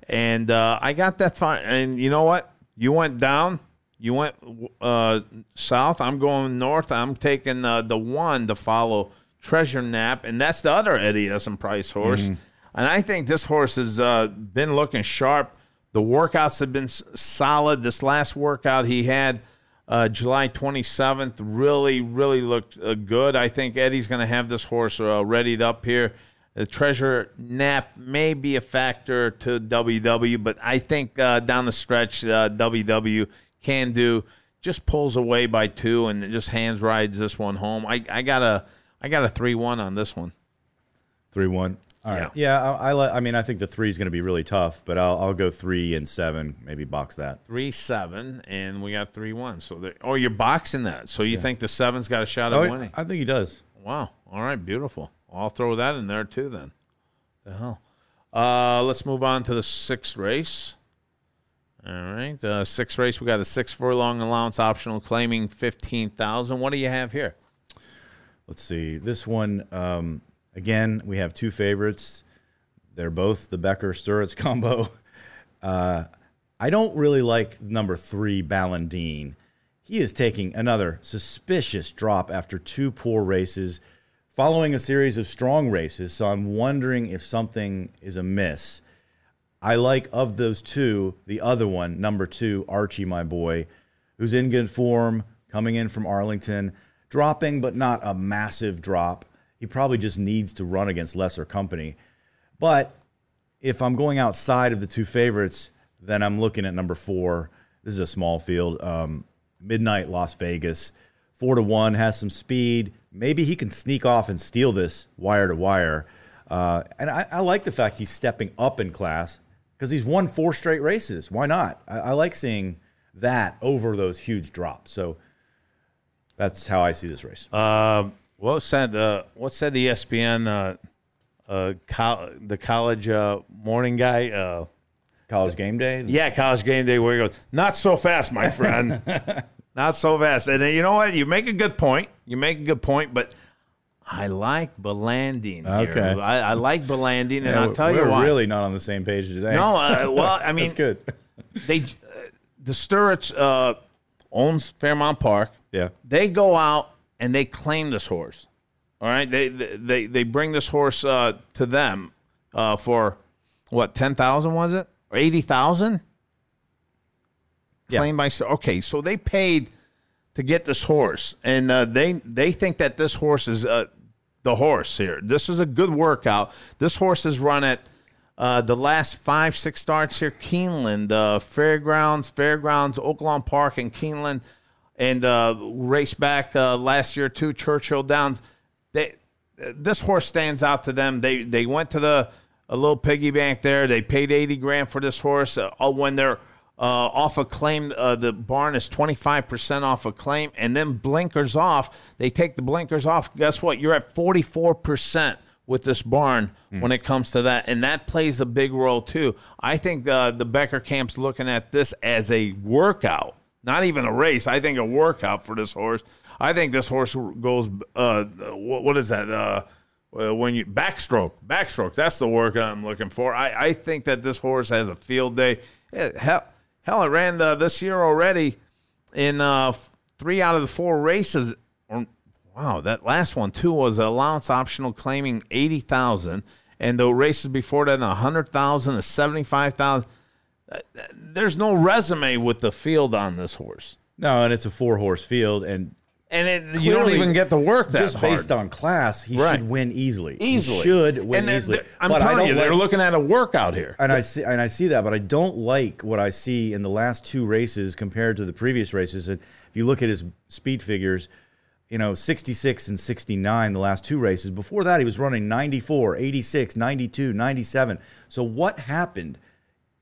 and uh, I got that fine. And you know what? You went down. You went uh, south. I'm going north. I'm taking uh, the one to follow Treasure Nap, and that's the other Eddie Essenprice horse. Mm-hmm. And I think this horse has uh, been looking sharp. The workouts have been s- solid. This last workout he had uh, July 27th really, really looked uh, good. I think Eddie's going to have this horse uh, readied up here. The treasure nap may be a factor to WW, but I think uh, down the stretch, uh, WW can do just pulls away by two and just hands rides this one home. I, I got a I got a three one on this one. three one. All right. Yeah, I, I, li- I mean, I think the three is going to be really tough, but I'll, I'll go three and seven, maybe box that. Three seven, and we got three one. So there, oh, you're boxing that. So you think the seven's got a shot at Oh, winning? I think he does. Wow. All right. Beautiful. I'll throw that in there too then. The hell. Uh, let's move on to the sixth race. All right. Uh, sixth race. We got a six furlong allowance optional claiming fifteen thousand. What do you have here? Let's see. This one, um, again, we have two favorites. They're both the Becker Sturritz combo. Uh, I don't really like number three, Ballandine. He is taking another suspicious drop after two poor races, following a series of strong races. So I'm wondering if something is amiss. I like of those two, the other one, number two, Archie, my boy, who's in good form, coming in from Arlington, dropping, but not a massive drop. He probably just needs to run against lesser company. But if I'm going outside of the two favorites, then I'm looking at number four. This is a small field. Um, Midnight Las Vegas. Four to one, has some speed. Maybe he can sneak off and steal this wire to wire. Uh, and I, I like the fact he's stepping up in class because he's won four straight races. Why not? I, I like seeing that over those huge drops. So that's how I see this race. Uh, what said uh, what said the ESPN uh, uh, col- the college uh, morning guy? Uh, college game day. Yeah, college game day. Where he goes, not so fast, my friend. not so fast. And you know what? You make a good point. You make a good point, but. I like Belandine. Here. Okay. I, I like Belandine, and Yeah, I'll tell you we're why. really not on the same page today. No, well, I mean, that's good. they uh, the Sturritz uh, owns Fairmount Park. Yeah, they go out and they claim this horse. All right, they they they bring this horse uh, to them uh, for what ten thousand was it or eighty thousand? Claimed by so okay, so they paid to get this horse, and uh, they they think that this horse is uh, the horse here. This is a good workout. This horse has run at uh, the last five six starts here: Keeneland, uh, Fairgrounds, Fairgrounds, Oaklawn Park, and Keeneland, and uh, race back uh, last year to Churchill Downs. They this horse stands out to them. They they went to the a little piggy bank there. They paid eighty grand for this horse. Uh, when they're uh, off a claim, uh, the barn is twenty five percent off a claim, and then blinkers off. They take the blinkers off. Guess what? You're at forty four percent with this barn when it comes to that, and that plays a big role too. I think uh, the Becker camp's looking at this as a workout, not even a race. I think a workout for this horse. I think this horse goes. Uh, what, what is that? Uh, uh, when you backstroke, backstroke. That's the work I'm looking for. I, I think that this horse has a field day. Eh, Hell, hell, it ran uh, this year already in uh, three out of the four races. Wow, that last one too was allowance optional claiming eighty thousand, and the races before that a hundred thousand, a seventy five thousand. There's no resume with the field on this horse, No, and it's a four horse field, and and it, you don't even get to work that just hard. based on class. He Right. should win easily. He easily should win easily. I'm But telling you, they're looking at a workout here. And I see and I see that, but I don't like what I see in the last two races compared to the previous races. And if you look at his speed figures, you know, 66 and 69 the last two races. Before that he was running 94, 86, 92, 97. So what happened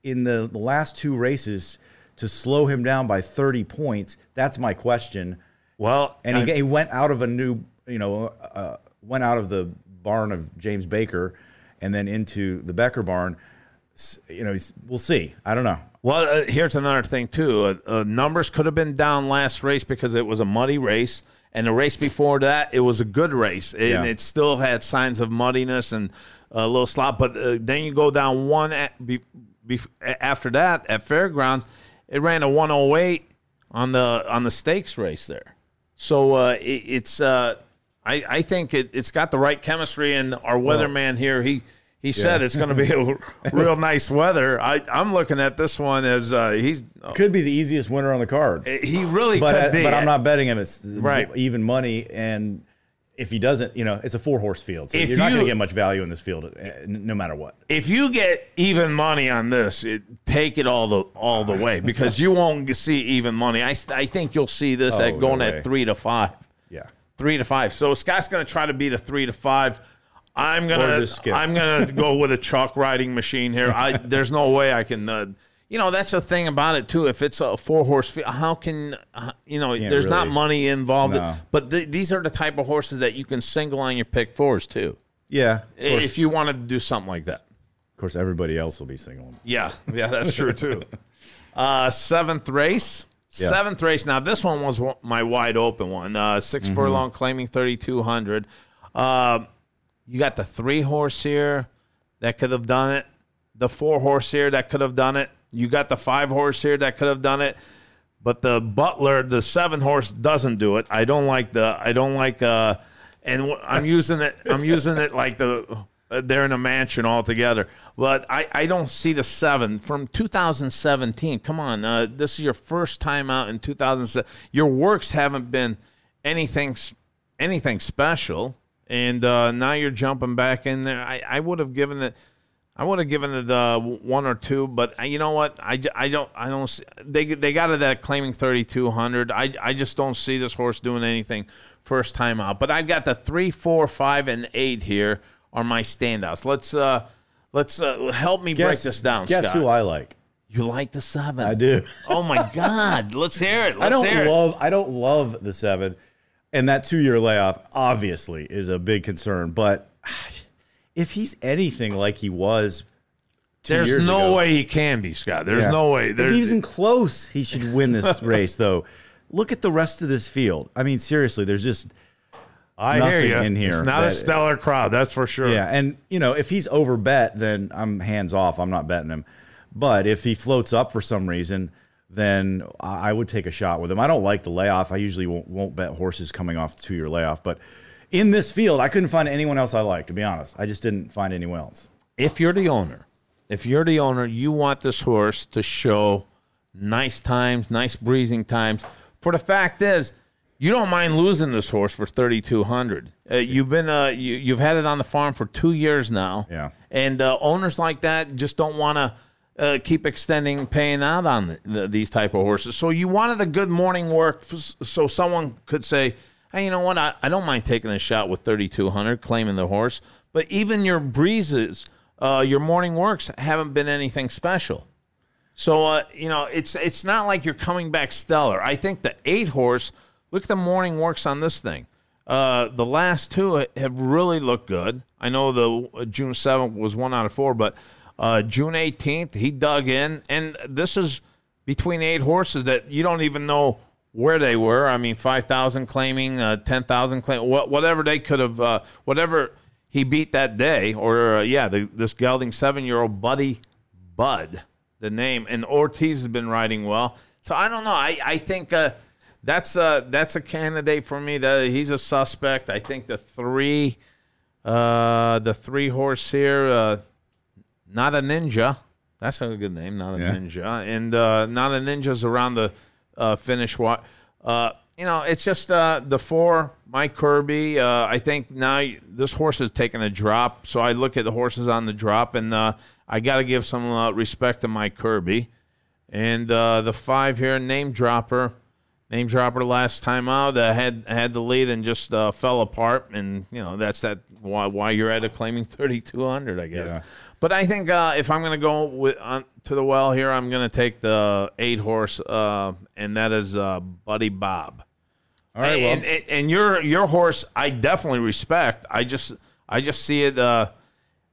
in the, the last two races to slow him down by 30 points? That's my question. Well, and he, he went out of a new, you know, uh, went out of the barn of James Baker and then into the Becker barn. You know, he's, we'll see. I don't know. Well, uh, here's another thing too. Uh, uh, numbers could have been down last race because it was a muddy race, and the race before that it was a good race, and Yeah. it still had signs of muddiness and a little slop. But uh, then you go down one at, be, after that at Fairgrounds, it ran a 108 on the on the stakes race there. So uh, it, it's uh, I I think it, it's got the right chemistry, and our weatherman here he. He said Yeah. it's going to be a real nice weather. I, I'm looking at this one as uh, he's Could be the easiest winner on the card. he really but could uh, be. but I'm not betting him. It's Right. even money, and if he doesn't, you know, it's a four horse field, so If you're not going to get much value in this field, uh, no matter what. If you get even money on this, it, take it all the all the way because you won't see even money. I, I think you'll see this Oh, at going no at three to five. Yeah. three to five. So Scott's going to try to beat a three to five. I'm gonna. I'm gonna go with a chalk riding machine here. I there's no way I can. Uh, you know that's the thing about it too. If it's a four horse field, how can uh, you know? Can't there's not money involved. No. But th- these are the type of horses that you can single on your pick fours too. Yeah, If you wanted to do something like that. of course everybody else will be single. Yeah, yeah, that's true too. Uh, seventh race. Yeah. Seventh race. Now this one was my wide open one. Uh, 6 Mm-hmm. furlong, claiming thirty two hundred. Uh, you got the three horse here that could have done it. The four horse here that could have done it. You got the five horse here that could have done it. But the Butler, the seven horse, doesn't do it. I don't like the. I don't like. Uh, and I'm using it. I'm using it like the. Uh, they're in a mansion all together. But I, I don't see the seven from 2017. Come on, uh, this is your first time out in 2007. Your works haven't been anything anything special, and uh, now you're jumping back in there. I, I would have given it. I would have given it uh, one or two, but uh, you know what? I, I don't I don't see, they they got it at claiming 3200. I I just don't see this horse doing anything first time out. But I've got the three, four, five, and eight here are my standouts. Let's uh let's uh, help me break this down. Guess Scott. who I like? You like the seven? I do. Oh my God! Let's hear it. Let's I don't hear it. love. I don't love the seven, and that two year layoff obviously is a big concern. But if he's anything like he was, There's no ago- way he can be Scott. There's Yeah. no way. If he's even close, he should win this race. Though, look at the rest of this field. I mean, seriously, there's just I nothing hear you. in here. It's not a that- stellar crowd, that's for sure. Yeah, and you know, if he's over bet, then I'm hands off. I'm not betting him. But if he floats up for some reason, then I I would take a shot with him. I don't like the layoff. I usually won't, won't bet horses coming off two year layoff. But in this field, I couldn't find anyone else I like. To be honest, I just didn't find anyone else. if you're the owner, if you're the owner, you want this horse to show nice times, nice breezing times. For the fact is, you don't mind losing this horse for thirty two hundred. Uh, you've been uh, you, you've had it on the farm for two years now. Yeah. and uh, owners like that just don't want to. Uh, keep extending paying out on the, the, these type of horses. So you wanted a good morning work, f- so someone could say, "Hey, you know what? I, I don't mind taking a shot with 3,200, claiming the horse." But even your breezes, uh, your morning works haven't been anything special. So uh, you know, it's it's not like you're coming back stellar. I think the eight horse. Look at the morning works on this thing. Uh, the last two have really looked good. I know the uh, June seventh was one out of four, but uh, June eighteenth he dug in, and this is between eight horses that you don't even know where they were. I mean, five thousand claiming, uh, ten thousand claiming, wha- whatever they could have, uh, whatever he beat that day, or uh, yeah, the, this gelding seven year old Buddy Bud, the name, and Ortiz has been riding well. So I don't know. I I think uh, that's a that's a candidate for me. That he's a suspect. I think the three, uh, the three horse here, uh, not a ninja. That's a good name, not a Yeah. ninja, and uh, not a ninja's around the uh, finish. what. uh, you know, it's just uh, the four. Mike Kirby. Uh, I think now this horse is taking a drop, so I look at the horses on the drop, and uh, I got to give some uh, respect to Mike Kirby. And uh, the five here, name dropper, name dropper last time out, uh, had had the lead and just uh, fell apart. And you know that's that why why you're at a claiming 3200, I guess. Yeah. But I think uh, if I'm going to go with on, to the well here, I'm going to take the eight horse, uh, and that is uh, Buddy Bob. All right, well, and, and, and your your horse, I definitely respect. I just I just see it. Uh,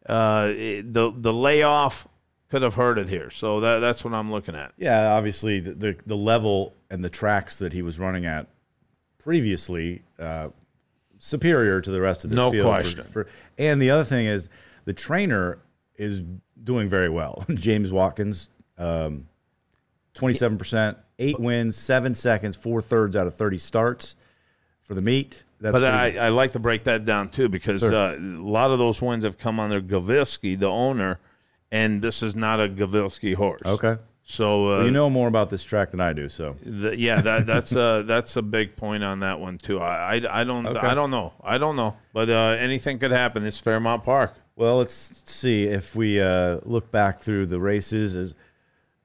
uh, the the layoff could have hurt it here, so that that's what I'm looking at. Yeah, obviously the, the the level and the tracks that he was running at previously uh, superior to the rest of the No field. for- question. For, and the other thing is the trainer is doing very well. James Watkins, twenty-seven percent, eight wins, seven seconds, four thirds out of thirty starts for the meet. That's but I, I like to break that down too because uh, a lot of those wins have come under Gavilski, the owner, and this is not a Gavilski horse. okay. So uh, Well, you know more about this track than I do, so The, yeah, that, that's a that's a big point on that one too. I I, I don't Okay. I don't know I don't know, but uh, anything could happen. It's Fairmount Park. Well, let's see if we uh, look back through the races. As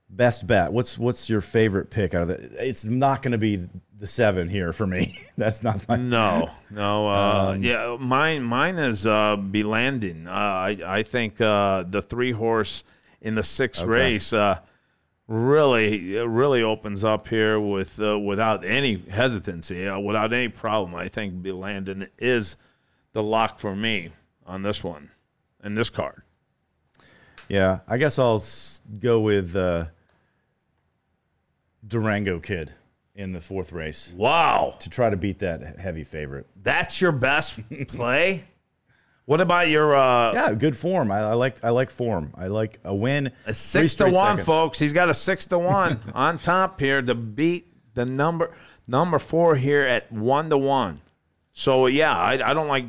best bet, what's what's your favorite pick out of it? It's not going to be the seven here for me. That's not my. No, no, uh, Um, yeah, mine mine is uh, be landing. Uh, I I think uh, the three horse in the sixth Okay. race uh, really really opens up here with uh, without any hesitancy, uh, without any problem. I think be landing is the lock for me on this one, and this card. Yeah, I guess I'll go with uh, Durango Kid in the fourth race Wow. to try to beat that heavy favorite. That's your best play. What about your uh, Yeah, good form. I, I like I like form. I like a win. a six to one, seconds. folks? He's got a six to one on top here to beat the number number four here at one to one. So yeah, I, I don't like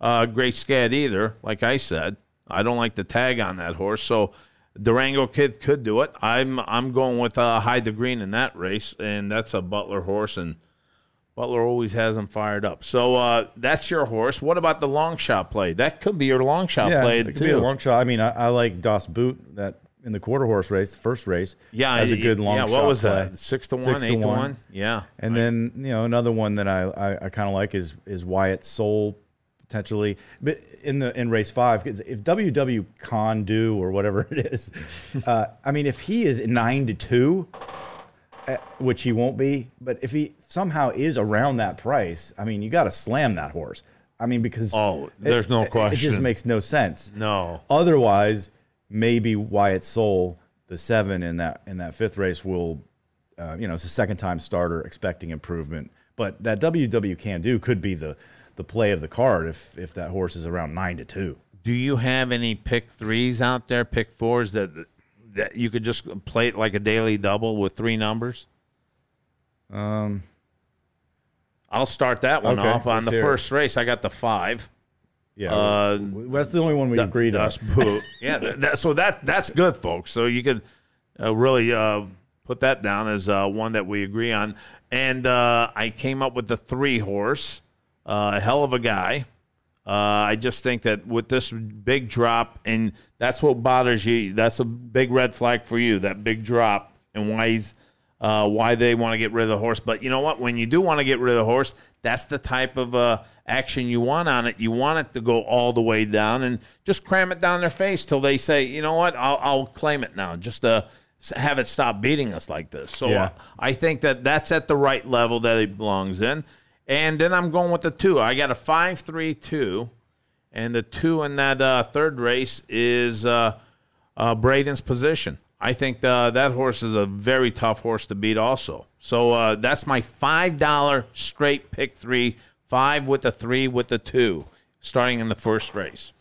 uh, Great Scat either. Like I said, I don't like the tag on that horse. So Durango Kid could do it. I'm I'm going with uh, Hide the Green in that race, and that's a Butler horse and. Butler always has him fired up. So uh, that's your horse. What about the long shot play? That could be your long shot Yeah, play it could too. be a long shot. I mean, I, I like Das Boot that in the quarter horse race, the first race. yeah, has a good long Yeah, shot what was play. that? Six to one, Six eight to one. Yeah, And then you know another one that I I, I kind of like is is Wyatt Soul potentially, but in the in race five if WW Con do or whatever it is, uh, I mean if he is nine to two, uh, which he won't be, but if he somehow is around that price, I mean you got to slam that horse. I mean because Oh, there's no question. It just makes no sense. no. Otherwise, maybe Wyatt Soul, the seven in that in that fifth race, will, uh, you know, it's a second time starter, expecting improvement. But that WW can do could be the the play of the card if if that horse is around nine to two. Do you have any pick threes out there, pick fours that that you could just play it like a daily double with three numbers? Um, I'll start that one Okay, off on the hear it. first race. I got the five. yeah, Uh, that's the only one we That- agreed on. yeah, that, that- so that that's good, folks. So you could uh, really uh, put that down as uh, one that we agree on. And uh, I came up with the three horse, uh, a hell of a guy. Uh, I just think that with this big drop, and that's what bothers you. That's a big red flag for you. That big drop, and why he's uh, why they want to get rid of the horse. But you know what? When you do want to get rid of the horse, that's the type of uh, action you want on it. You want it to go all the way down and just cram it down their face till they say, you know what? I'll, I'll claim it now. Just to have it stop beating us like this. So Yeah. uh, I think that that's at the right level that it belongs in. And then I'm going with the two. I got a five, three, two, and the two in that uh, third race is uh, uh, Braden's position. I think uh, that horse is a very tough horse to beat, also. So uh, that's my five dollar straight pick three, five with the three with the two, starting in the first race.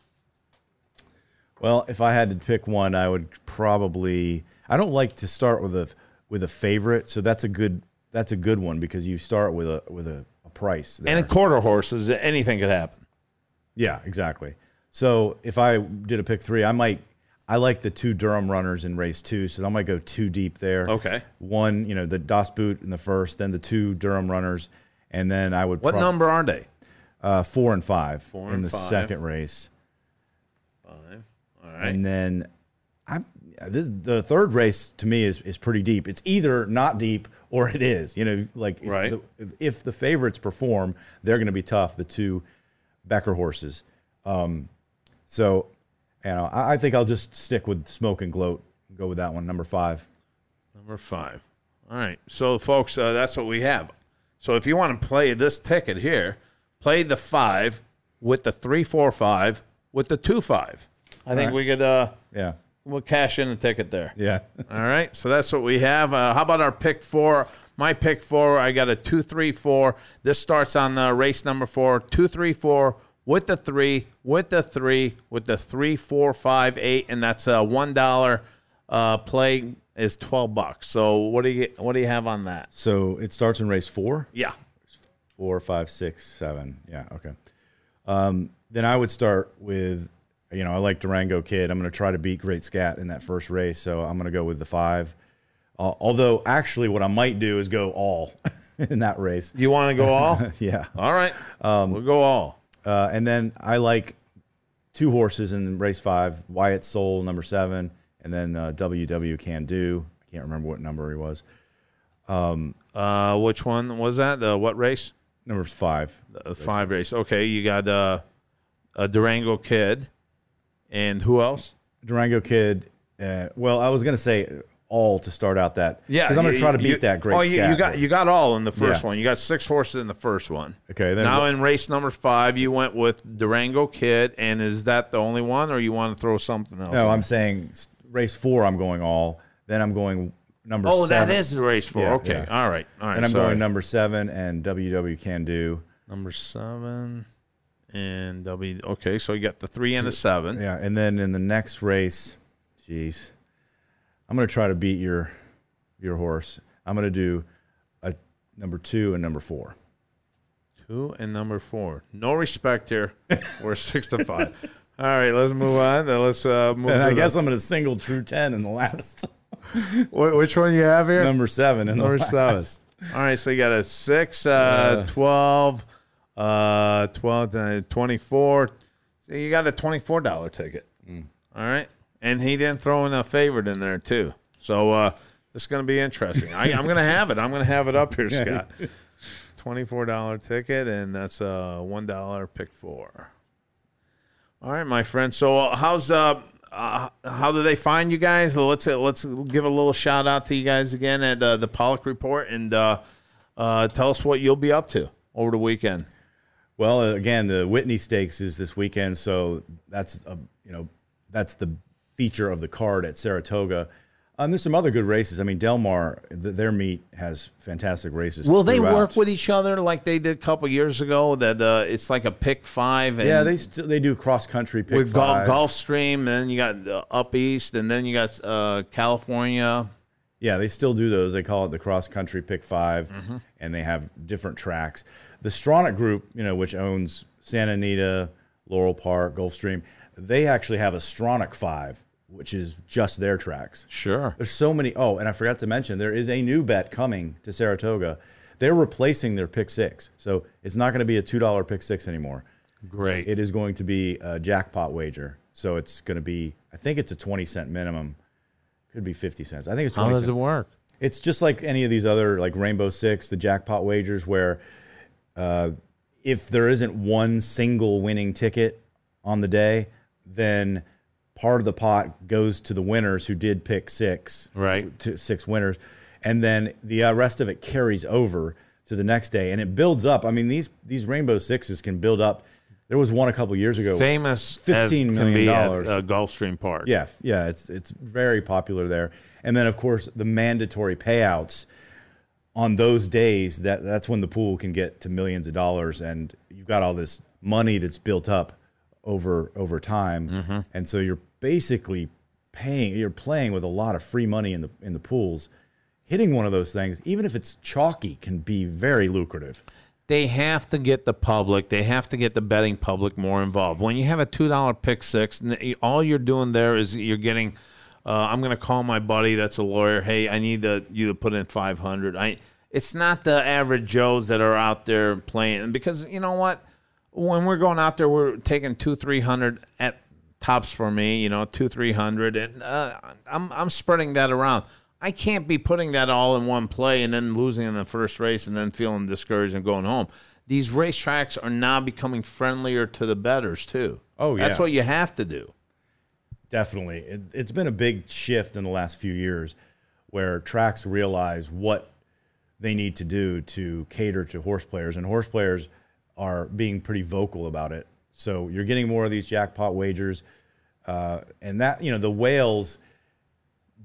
Well, if I had to pick one, I would probably. I don't like to start with a with a favorite, so that's a good that's a good one because you start with a with a price. There. And a quarter horses, anything could happen. Yeah, exactly. So if I did a pick three, I might. I like the two Durham runners in race two, so I might go two deep there. Okay. One, you know, the Das Boot in the first, then the two Durham runners, and then I would. What prob- number are they? Uh, four and five Four in and the five. second race, Five. All right. and then I'm. This, the third race to me is is pretty deep. It's either not deep or it is. You know, like if Right. the, if, if the favorites perform, they're going to be tough. The two Becker horses. Um, so, you know, I, I think I'll just stick with Smoke and Gloat. And Go with that one, number five. Number five. All right. So, folks, uh, that's what we have. So, if you want to play this ticket here, play the five with the three, four, five with the two, five. I think right. we could. Uh, Yeah. We'll cash in the ticket there. Yeah. All right. So that's what we have. Uh, how about our pick four? My pick four, I got a two, three, four. This starts on the race number four. Two, three, four with the three, with the three, with the three, four, five, eight, and that's a one dollar uh, play is twelve bucks. So what do you what do you have on that? So it starts in race four. Yeah. Four, five, six, seven. Yeah. Okay. Um, then I would start with, you know, I like Durango Kid. I'm going to try to beat Great Scat in that first race. So I'm going to go with the five. Uh, although, actually, what I might do is go all in that race. You want to go all? yeah. All right. we'll go all. Uh, and then I like two horses in race five Wyatt Soul, number seven, and then uh, WW Can Do. I can't remember what number he was. Um, Uh, which one was that? The what race? number five. The five race. Okay, you got uh, a Durango kid, and who else? Durango Kid. Uh, well, I was going to say all to start out that. Yeah, because I'm going to try to beat you- that great. Oh, you, you got you got all in the first Yeah. one. You got six horses in the first one. Okay, then now what- in race number five, you went with Durango Kid, and is that the only one, or you want to throw something else? No, in? I'm saying race four. I'm going all. Then I'm going number. Oh, seven. that is race four. Yeah, okay, yeah. all right, all right. And I'm sorry. going number seven and WW Can Do. number seven and they'll be Okay, so you got the three and the seven. Yeah, and then in the next race, jeez, I'm going to try to beat your your horse. I'm going to do a number two and number four. Two and number four. No respect here. We're six to five. All right, let's move on. Then let's uh, move. And I the- guess I'm going to single true ten in the last. Which one you have here? number seven in Number the seven. All right, so you got a 6, uh, 12, uh, 12, uh, 24. So you got a $24 ticket. Mm. All right. And he didn't throw in a favorite in there, too. So uh, this is going to be interesting. I, I'm going to have it. I'm going to have it up here, Scott. $24 ticket, and that's a $1 pick four. All right, my friend. So uh, how's uh, uh how do they find you guys? Let's uh, let's give a little shout out to you guys again at uh, the Paulick Report and uh, uh, tell us what you'll be up to over the weekend. Well, uh, again, the Whitney Stakes is this weekend, so that's a, you know that's the feature of the card at Saratoga. Um, there's some other good races. I mean, Del Mar, th- their meet has fantastic races. Will they work with each other like they did a couple years ago? That uh, it's like a pick five. And Yeah, they still they do cross country pick with Gulf, fives. Gulfstream, and then you got uh, up east, and then you got uh, California. Yeah, they still do those. They call it the cross country pick 5 Mm-hmm. and they have different tracks. The Stronach Group, you know, which owns Santa Anita, Laurel Park, Gulfstream, they actually have a Stronach five, which is just their tracks. Sure. There's so many. Oh, and I forgot to mention there is a new bet coming to Saratoga. They're replacing their pick six, so it's not going to be a two dollar pick six anymore. Great. It is going to be a jackpot wager. So it's going to be. I think it's a twenty cent minimum. Could be fifty cents. I think it's How twenty. does cents. it work? It's just like any of these other like Rainbow Six, the jackpot wagers, where uh, if there isn't one single winning ticket on the day, then part of the pot goes to the winners who did pick six, Right. To six winners, and then the uh, rest of it carries over to the next day, and it builds up. I mean, these these Rainbow Sixes can build up. There was one a couple years ago, Famous fifteen million be at, dollars. uh, Gulfstream Park. Yeah, yeah, it's it's very popular there. And then of course the mandatory payouts on those days that that's when the pool can get to millions of dollars and you've got all this money that's built up over over time. Mm-hmm. And so you're basically paying you're playing with a lot of free money in the in the pools hitting one of those things, even if it's chalky, can be very lucrative. they have to get the public, they have to get the betting public more involved. When you have a two dollar pick six, all you're doing there is you're getting. Uh, I'm going to call my buddy that's a lawyer. Hey, I need to, you to put in five hundred. I. It's not the average Joes that are out there playing because you know what? When we're going out there, we're taking two, three hundred at tops for me. You know, two, three hundred, and uh, I'm I'm spreading that around. I can't be putting that all in one play and then losing in the first race and then feeling discouraged and going home. These racetracks are now becoming friendlier to the betters too. Oh, yeah, that's what you have to do. Definitely. It, it's been a big shift in the last few years where tracks realize what they need to do to cater to horse players, and horse players are being pretty vocal about it. So you're getting more of these jackpot wagers, uh, and that you know the whales,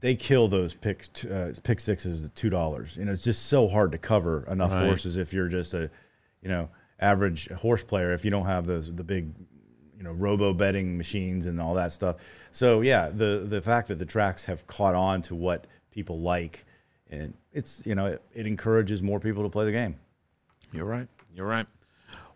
they kill those pick uh, pick sixes at two dollars. You know it's just so hard to cover enough Right. horses if you're just a, you know, average horse player if you don't have those the big you know robo betting machines and all that stuff. So yeah, the the fact that the tracks have caught on to what people like, and it's you know it, it encourages more people to play the game. You're right. You're right.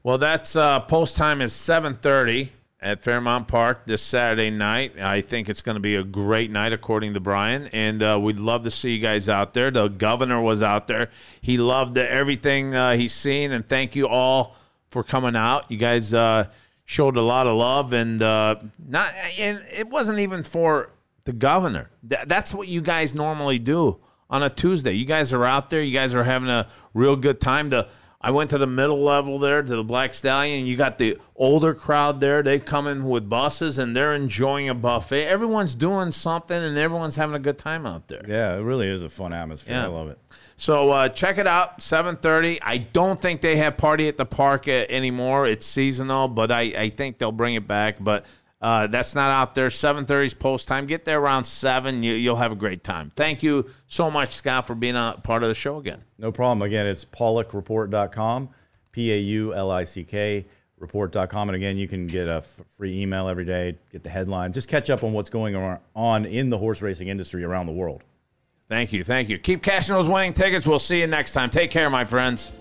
Well, that's uh, post time is 7:30 at Fairmount Park this Saturday night. I think it's going to be a great night, according to Brian, and uh, we'd love to see you guys out there. The governor was out there. He loved everything uh, he's seen, and thank you all for coming out. You guys uh, showed a lot of love, and uh, not and it wasn't even for the governor. Th- that's what you guys normally do on a Tuesday. You guys are out there. You guys are having a real good time. The I went to the middle level there to the Black Stallion. You got the older crowd there. They come in with buses and they're enjoying a buffet. Everyone's doing something and everyone's having a good time out there. Yeah, it really is a fun atmosphere. Yeah. I love it. So uh, check it out, 7:30. I don't think they have party at the park uh, anymore. It's seasonal, but I, I think they'll bring it back. But uh, that's not out there. 7:30 is post time. Get there around seven. You, you'll have a great time. Thank you so much, Scott, for being a part of the show again. No problem. Again, it's paulickreport.com, P A U L I C K report.com. And again, you can get a f- free email every day, get the headline, just catch up on what's going on in the horse racing industry around the world. Thank you. Thank you. Keep cashing those winning tickets. We'll see you next time. Take care, my friends.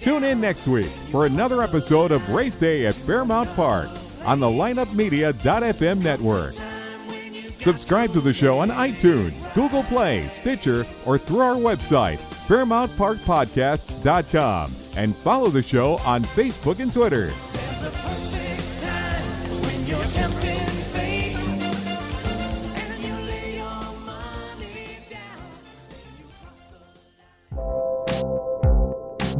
Tune in next week for another episode of Race Day at Fairmount Park on the lineupmedia.fm network. Subscribe to the show on iTunes, Google Play, Stitcher, or through our website, FairmountParkPodcast.com, and follow the show on Facebook and Twitter.